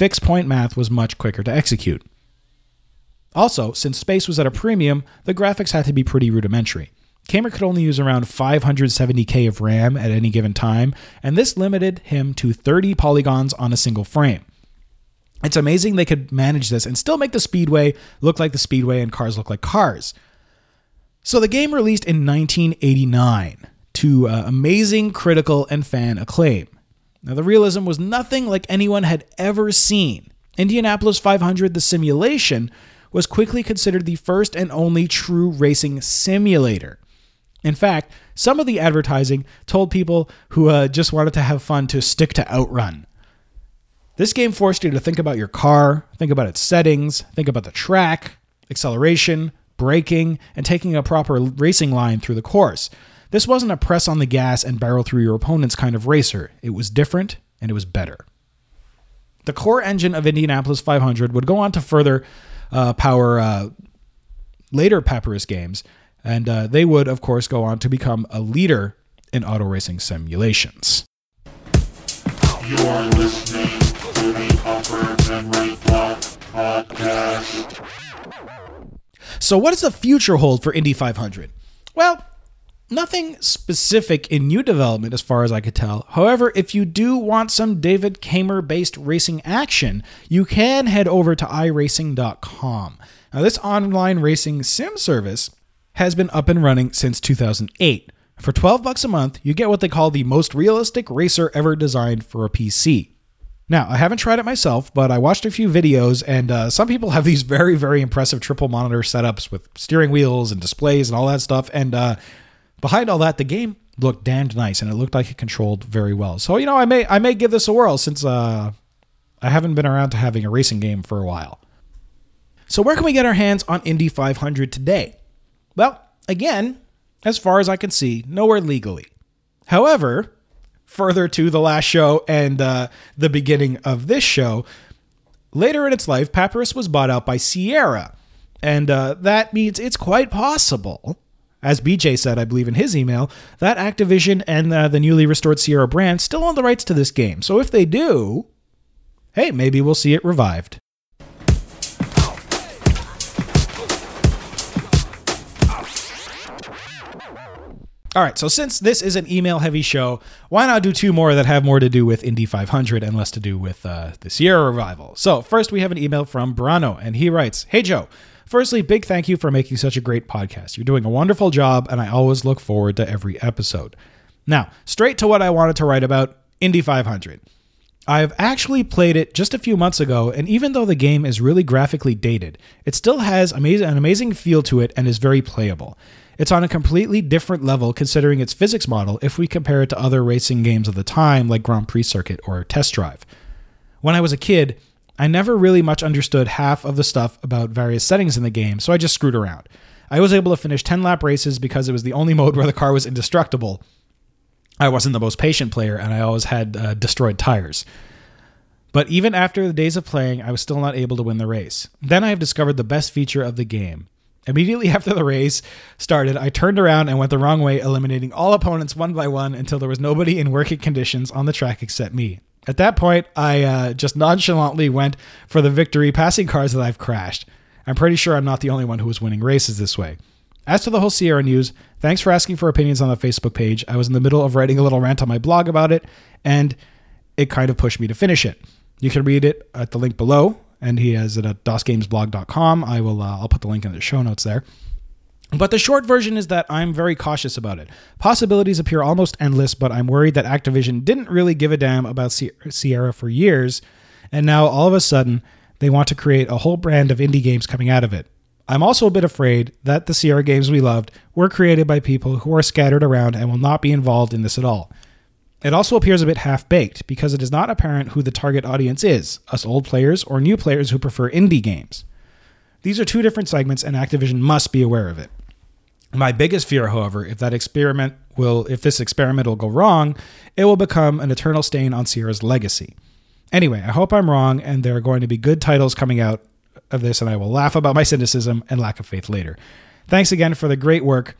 fixed point math was much quicker to execute. Also, since space was at a premium, the graphics had to be pretty rudimentary. Kaemmer could only use around 570k of RAM at any given time, and this limited him to 30 polygons on a single frame. It's amazing they could manage this and still make the Speedway look like the Speedway and cars look like cars. So the game released in 1989 to uh, amazing critical and fan acclaim. Now the realism was nothing like anyone had ever seen. Indianapolis 500 the simulation was quickly considered the first and only true racing simulator. In fact, some of the advertising told people who uh, just wanted to have fun to stick to Outrun. This game forced you to think about your car, think about its settings, think about the track, acceleration, braking, and taking a proper racing line through the course. This wasn't a press on the gas and barrel through your opponents kind of racer. It was different and it was better. The core engine of Indianapolis 500 would go on to further uh, power uh, later Papyrus games, and uh, they would, of course, go on to become a leader in auto racing simulations. You are listening to the Upper Memory Block Podcast. So, what does the future hold for Indy 500? Well, nothing specific in new development as far as I could tell. However, if you do want some David Kaemmer based racing action, you can head over to iRacing.com. Now, this online racing sim service has been up and running since 2008. For 12 bucks a month, you get what they call the most realistic racer ever designed for a PC. Now, I haven't tried it myself, but I watched a few videos, and uh, some people have these very, very impressive triple monitor setups with steering wheels and displays and all that stuff. And uh, behind all that, the game looked damned nice, and it looked like it controlled very well. So you know, I may I may give this a whirl since uh, I haven't been around to having a racing game for a while. So where can we get our hands on Indy 500 today? Well, again, as far as I can see, nowhere legally. However, further to the last show and uh, the beginning of this show, later in its life, Papyrus was bought out by Sierra. And uh, that means it's quite possible, as BJ said, I believe in his email, that Activision and uh, the newly restored Sierra brand still own the rights to this game. So if they do, hey, maybe we'll see it revived. All right, so since this is an email heavy show, why not do two more that have more to do with Indy 500 and less to do with uh, the Sierra revival? So, first, we have an email from Brano, and he writes Hey, Joe. Firstly, big thank you for making such a great podcast. You're doing a wonderful job, and I always look forward to every episode. Now, straight to what I wanted to write about Indy 500. I've actually played it just a few months ago, and even though the game is really graphically dated, it still has an amazing feel to it and is very playable. It's on a completely different level considering its physics model if we compare it to other racing games of the time like Grand Prix Circuit or Test Drive. When I was a kid, I never really much understood half of the stuff about various settings in the game, so I just screwed around. I was able to finish 10 lap races because it was the only mode where the car was indestructible. I wasn't the most patient player, and I always had uh, destroyed tires. But even after the days of playing, I was still not able to win the race. Then I have discovered the best feature of the game. Immediately after the race started, I turned around and went the wrong way, eliminating all opponents one by one until there was nobody in working conditions on the track except me. At that point, I uh, just nonchalantly went for the victory, passing cars that I've crashed. I'm pretty sure I'm not the only one who was winning races this way. As to the whole Sierra news, thanks for asking for opinions on the Facebook page. I was in the middle of writing a little rant on my blog about it, and it kind of pushed me to finish it. You can read it at the link below, and he has it at dosgamesblog.com. I will uh, I'll put the link in the show notes there. But the short version is that I'm very cautious about it. Possibilities appear almost endless, but I'm worried that Activision didn't really give a damn about Sierra for years, and now all of a sudden they want to create a whole brand of indie games coming out of it. I'm also a bit afraid that the Sierra games we loved were created by people who are scattered around and will not be involved in this at all. It also appears a bit half baked because it is not apparent who the target audience is us old players or new players who prefer indie games. These are two different segments, and Activision must be aware of it. My biggest fear, however, if that experiment will if this experiment will go wrong, it will become an eternal stain on Sierra's legacy. Anyway, I hope I'm wrong and there are going to be good titles coming out of this, and I will laugh about my cynicism and lack of faith later. Thanks again for the great work,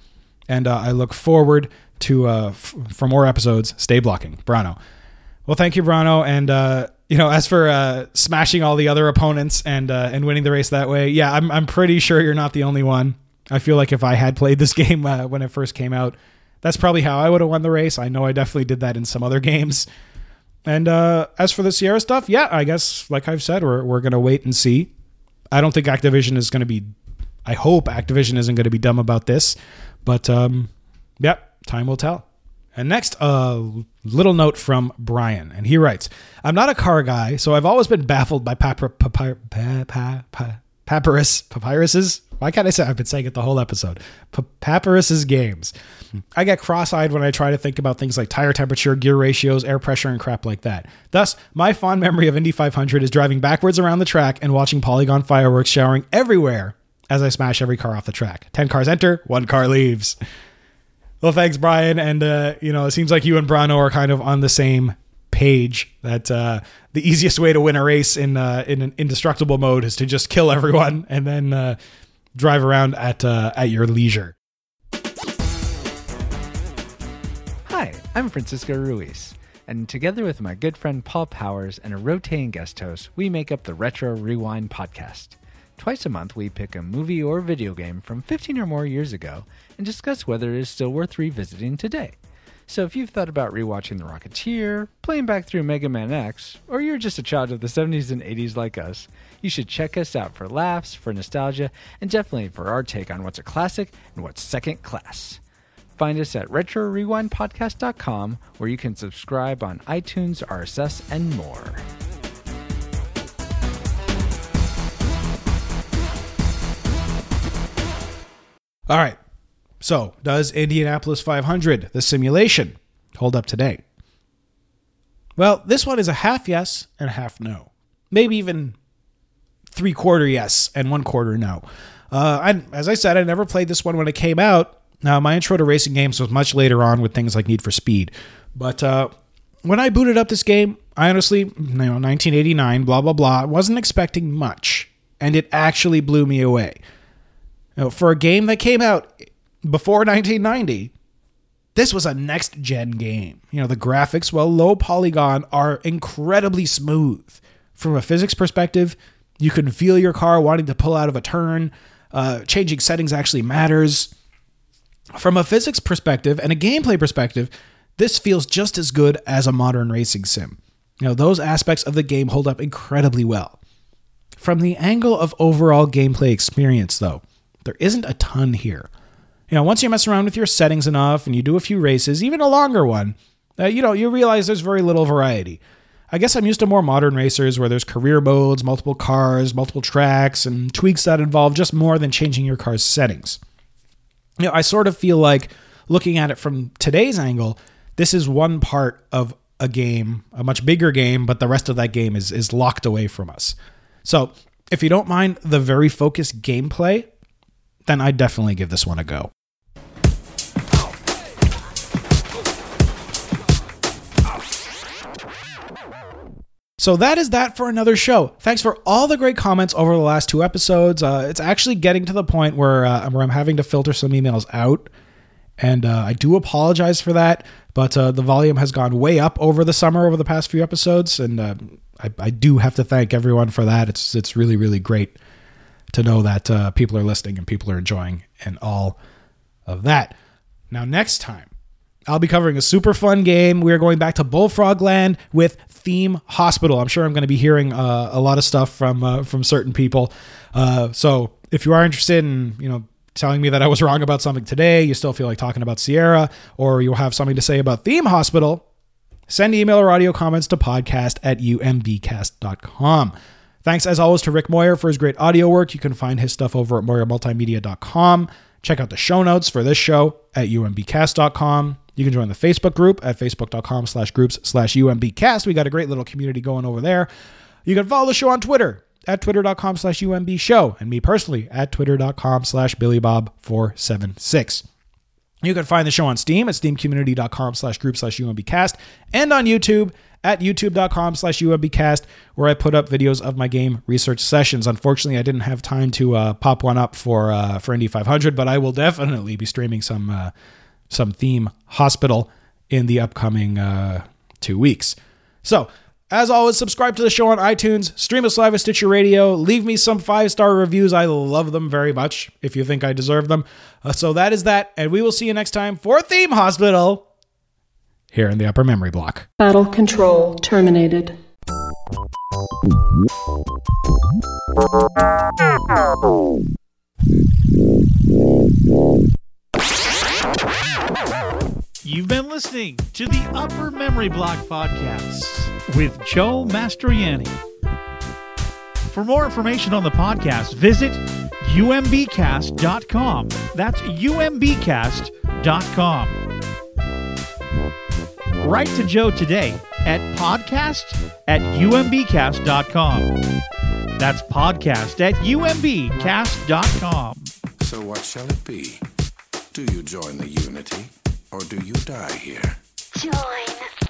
and uh, I look forward to uh, f- for more episodes. Stay blocking, Brano. Well, thank you, Brano, and uh, you know, as for uh, smashing all the other opponents and uh, and winning the race that way, yeah, I'm I'm pretty sure you're not the only one. I feel like if I had played this game uh, when it first came out, that's probably how I would have won the race. I know I definitely did that in some other games. And uh, as for the Sierra stuff, yeah, I guess like I've said, we're we're gonna wait and see. I don't think Activision is gonna be. I hope Activision isn't gonna be dumb about this, but um, yep, time will tell. And next, a little note from Brian, and he writes: "I'm not a car guy, so I've always been baffled by papyr, papyr, pa, pa, pa, papyrus papyruses. Why can't I say? I've been saying it the whole episode. Pa- papyrus's games. I get cross-eyed when I try to think about things like tire temperature, gear ratios, air pressure, and crap like that. Thus, my fond memory of Indy 500 is driving backwards around the track and watching polygon fireworks showering everywhere as I smash every car off the track. Ten cars enter, one car leaves." Well, thanks, Brian. And uh, you know, it seems like you and Brano are kind of on the same page. That uh, the easiest way to win a race in uh, in an indestructible mode is to just kill everyone and then uh, drive around at uh, at your leisure. Hi, I'm Francisco Ruiz, and together with my good friend Paul Powers and a rotating guest host, we make up the Retro Rewind podcast. Twice a month, we pick a movie or video game from 15 or more years ago and discuss whether it is still worth revisiting today. So if you've thought about rewatching The Rocketeer, playing back through Mega Man X, or you're just a child of the 70s and 80s like us, you should check us out for laughs, for nostalgia, and definitely for our take on what's a classic and what's second class. Find us at RetroRewindPodcast.com, where you can subscribe on iTunes, RSS, and more. All right. So, does Indianapolis 500, the simulation, hold up today? Well, this one is a half yes and a half no. Maybe even three quarter yes and one quarter no. Uh, I, as I said, I never played this one when it came out. Now, my intro to racing games was much later on with things like Need for Speed. But uh, when I booted up this game, I honestly, you know, 1989, blah, blah, blah, wasn't expecting much. And it actually blew me away. You know, for a game that came out before 1990, this was a next gen game. You know, the graphics, while low polygon, are incredibly smooth. From a physics perspective, you can feel your car wanting to pull out of a turn. Uh, changing settings actually matters. From a physics perspective and a gameplay perspective, this feels just as good as a modern racing sim. You know, those aspects of the game hold up incredibly well. From the angle of overall gameplay experience, though, there isn't a ton here. You know, once you mess around with your settings enough and you do a few races, even a longer one, uh, you know, you realize there's very little variety. I guess I'm used to more modern racers where there's career modes, multiple cars, multiple tracks, and tweaks that involve just more than changing your car's settings. You know, I sort of feel like looking at it from today's angle, this is one part of a game, a much bigger game, but the rest of that game is is locked away from us. So, if you don't mind the very focused gameplay, then I'd definitely give this one a go. So that is that for another show. Thanks for all the great comments over the last two episodes. Uh, it's actually getting to the point where uh, where I'm having to filter some emails out, and uh, I do apologize for that. But uh, the volume has gone way up over the summer, over the past few episodes, and uh, I, I do have to thank everyone for that. It's it's really really great to know that uh, people are listening and people are enjoying and all of that. Now next time. I'll be covering a super fun game. We are going back to Bullfrog Land with Theme Hospital. I'm sure I'm going to be hearing uh, a lot of stuff from uh, from certain people. Uh, so if you are interested in you know telling me that I was wrong about something today, you still feel like talking about Sierra, or you'll have something to say about Theme Hospital, send email or audio comments to podcast at umbcast.com. Thanks as always to Rick Moyer for his great audio work. You can find his stuff over at moyermultimedia.com. Check out the show notes for this show at umbcast.com. You can join the Facebook group at facebook.com slash groups slash umbcast. We got a great little community going over there. You can follow the show on Twitter at twitter.com slash umb show and me personally at twitter.com slash billybob476. You can find the show on Steam at steamcommunity.com slash group slash umbcast and on YouTube at youtube.com slash umbcast where I put up videos of my game research sessions. Unfortunately, I didn't have time to uh, pop one up for uh, for Indy 500, but I will definitely be streaming some uh, some theme hospital in the upcoming uh, two weeks. So, as always, subscribe to the show on iTunes, stream us live at Stitcher Radio, leave me some five star reviews. I love them very much if you think I deserve them. Uh, so, that is that, and we will see you next time for Theme Hospital here in the upper memory block. Battle control terminated. You've been listening to the Upper Memory Block Podcast with Joe Mastroianni. For more information on the podcast, visit umbcast.com. That's umbcast.com. Write to Joe today at podcast at umbcast.com. That's podcast at umbcast.com. So what shall it be? Do you join the Unity, or do you die here? Join.